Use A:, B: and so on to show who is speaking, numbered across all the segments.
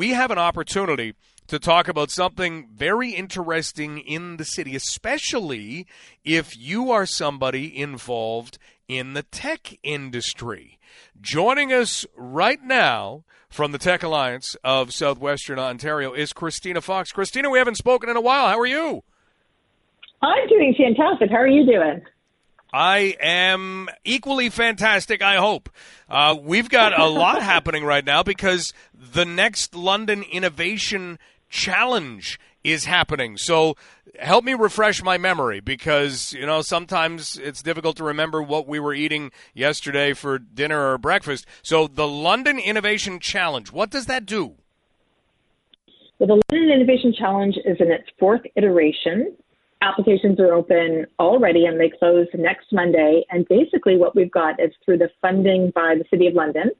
A: we have an opportunity to talk about something very interesting in the city, especially if you are somebody involved in the tech industry. Joining us right now from the Tech Alliance of Southwestern Ontario is Christina Fox. Christina, we haven't spoken in a while. How are you?
B: I'm doing fantastic. How are you doing?
A: I am equally fantastic, I hope. Uh, we've got a lot happening right now because the next London Innovation Challenge is happening. So help me refresh my memory because, you know, sometimes it's difficult to remember what we were eating yesterday for dinner or breakfast. So the London Innovation Challenge, what does that do?
B: Well, the London Innovation Challenge is in its fourth iteration. Applications are open already and they close next Monday. And basically, what we've got is through the funding by the City of London,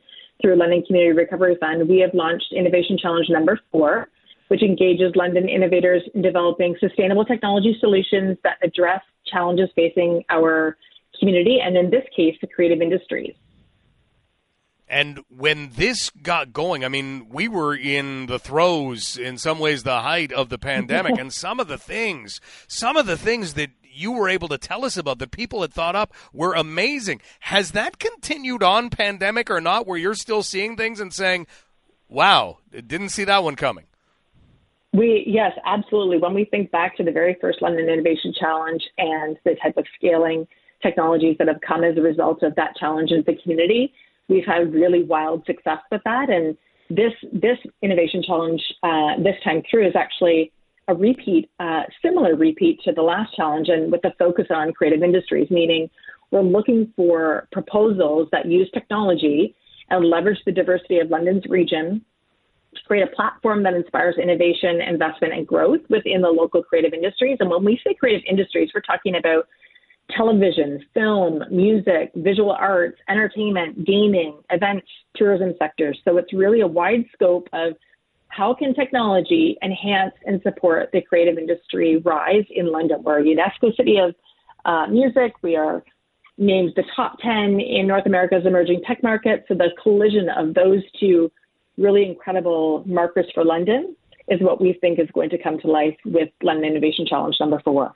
B: through London Community Recovery Fund, we have launched Innovation Challenge number four which engages London innovators in developing sustainable technology solutions that address challenges facing our community, and in this case, the creative industries.
A: And when this got going, I mean, we were in the throes, in some ways, the height of the pandemic, and some of the things, some of the things that you were able to tell us about that people had thought up were amazing. Has that continued on pandemic or not, where you're still seeing things and saying, wow, didn't see that one coming?
B: We yes, absolutely. When we think back to the very first London Innovation Challenge and the type of scaling technologies that have come as a result of that challenge in the community, we've had really wild success with that. And this this innovation challenge uh, this time through is actually a repeat, uh, similar repeat to the last challenge, and with a focus on creative industries, meaning we're looking for proposals that use technology and leverage the diversity of London's region to create a platform that inspires innovation, investment, and growth within the local creative industries. And when we say creative industries, we're talking about television, film, music, visual arts, entertainment, gaming, events, tourism sectors. So it's really a wide scope of how can technology enhance and support the creative industry rise in London? We're a UNESCO City of uh, Music. We are named the top 10 in North America's emerging tech market. So the collision of those two really incredible markers for London is what we think is going to come to life with London Innovation Challenge number four.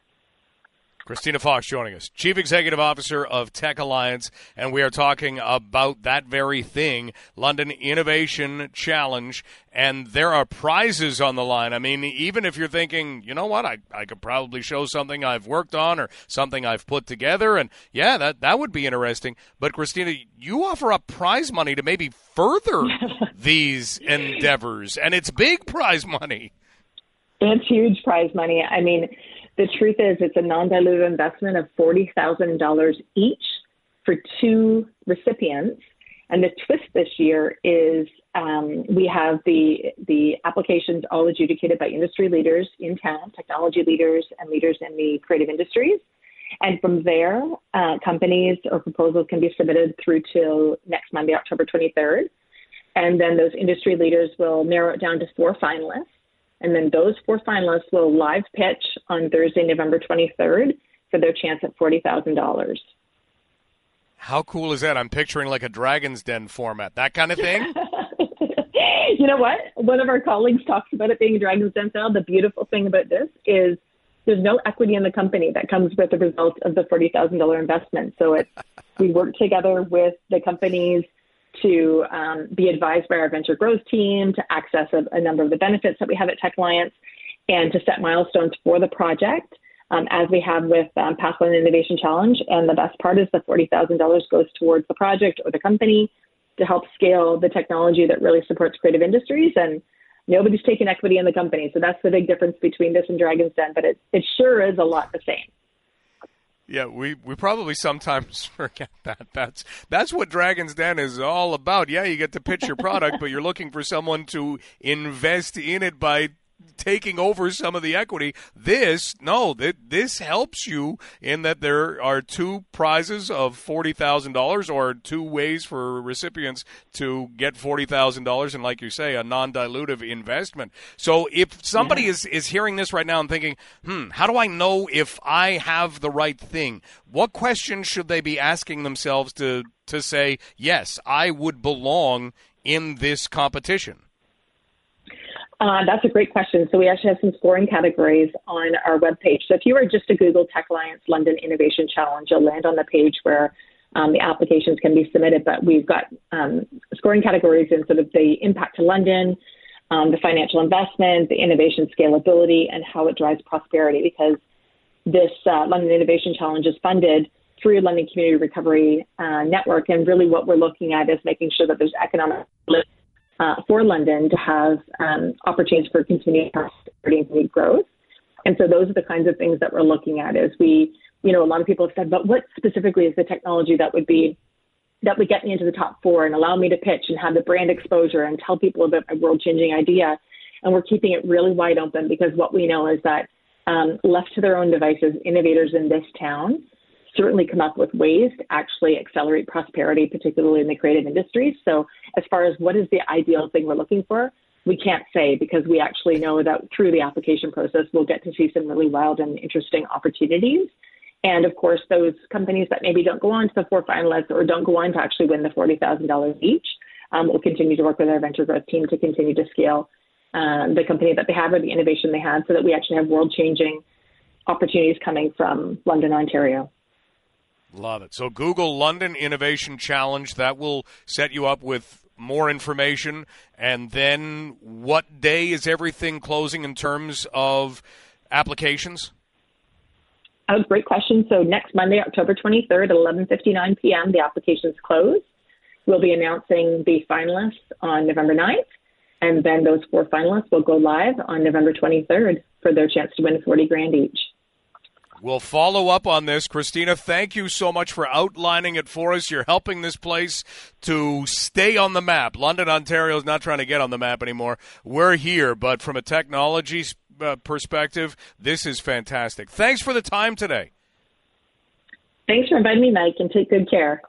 A: Christina Fox joining us, Chief Executive Officer of Tech Alliance, and we are talking about that very thing, London Innovation Challenge, and there are prizes on the line. I mean, even if you're thinking, you know what, I, I could probably show something I've worked on or something I've put together, and yeah, that, that would be interesting. But Christina, you offer up prize money to maybe further these endeavors, and it's big prize money.
B: It's huge prize money. I mean, the truth is, it's a non dilutive investment of $40,000 each for two recipients. And the twist this year is um, we have the the applications all adjudicated by industry leaders in town, technology leaders, and leaders in the creative industries. And from there, uh, companies or proposals can be submitted through till next Monday, October 23rd. And then those industry leaders will narrow it down to four finalists. And then those four finalists will live pitch on Thursday, November 23rd for their chance at $40,000.
A: How cool is that? I'm picturing like a Dragon's Den format, that kind of thing.
B: you know what? One of our colleagues talks about it being a Dragon's Den style. The beautiful thing about this is there's no equity in the company that comes with the result of the $40,000 investment. So it's, we work together with the companies to um, be advised by our venture growth team, to access a, a, number of the benefits that we have at Tech Alliance, and to set milestones for the project, um, as we have with um, Pathline Innovation Challenge. And the best part is the $40,000 goes towards the project or the company to help scale the technology that really supports creative industries. And nobody's taking equity in the company. So that's the big difference between this and Dragon's Den, but it, it sure is a lot the same.
A: Yeah, we, we probably sometimes forget that. That's that's what Dragon's Den is all about. Yeah, you get to pitch your product, but you're looking for someone to invest in it by taking over some of the equity. This, no, th- this helps you in that there are two prizes of $40,000 or two ways for recipients to get $40,000 and like you say, a non-dilutive investment. So if somebody yeah. is, is hearing this right now and thinking, hmm, how do I know if I have the right thing? What questions should they be asking themselves to, to say, yes, I would belong in this competition?
B: Uh, that's a great question. So we actually have some scoring categories on our webpage. So if you are just to Google Tech Alliance London Innovation Challenge, you'll land on the page where um, the applications can be submitted. But we've got um, scoring categories in sort of the impact to London, um, the financial investment, the innovation scalability, and how it drives prosperity. Because this uh, London Innovation Challenge is funded through London Community Recovery uh, Network, and really what we're looking at is making sure that there's economic uh, for London to have um, opportunities for continued prosperity and growth. And so those are the kinds of things that we're looking at as we, you know, a lot of people have said, but what specifically is the technology that would be that would get me into the top four and allow me to pitch and have the brand exposure and tell people about my world changing idea. And we're keeping it really wide open because what we know is that um, left to their own devices, innovators in this town certainly come up with ways to actually accelerate prosperity, particularly in the creative industries. So, as far as what is the ideal thing we're looking for, we can't say because we actually know that through the application process, we'll get to see some really wild and interesting opportunities. And of course, those companies that maybe don't go on to the four finalists or don't go on to actually win the $40,000 each um, will continue to work with our venture growth team to continue to scale um, the company that they have or the innovation they have so that we actually have world changing opportunities coming from London, Ontario.
A: Love it. So Google London Innovation Challenge. That will set you up with more information. And then what day is everything closing in terms of applications?
B: Oh, great question. So next Monday, October 23rd at 11:59 p.m., the applications close. We'll be announcing the finalists on November 9th, and then those four finalists will go live on November 23rd for their chance to win 40 grand each.
A: We'll follow up on this. Christina, thank you so much for outlining it for us. You're helping this place to stay on the map. London, Ontario is not trying to get on the map anymore. We're here, but from a technology uh, perspective, this is fantastic. Thanks for the time today.
B: Thanks for inviting me, Mike, and take good care.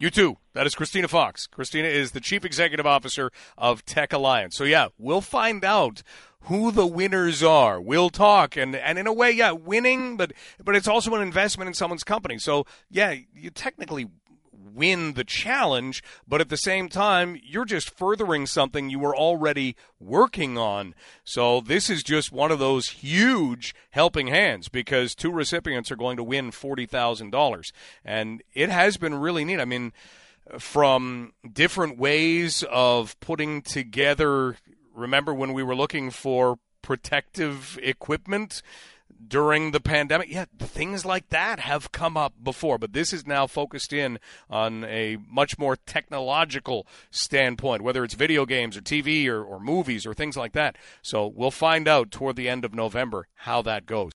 A: You too. That is Christina Fox. Christina is the Chief Executive Officer of Tech Alliance. So, yeah, we'll find out who the winners are. We'll talk and and in a way, yeah, winning, but but it's also an investment in someone's company. So yeah, you technically win the challenge, but at the same time, you're just furthering something you were already working on. So this is just one of those huge helping hands because two recipients are going to win $40,000. And it has been really neat. I mean, from different ways of putting together remember when we were looking for protective equipment during the pandemic. Yeah, things like that have come up before, but this is now focused in on a much more technological standpoint, whether it's video games or TV or, or movies or things like that. So we'll find out toward the end of November how that goes.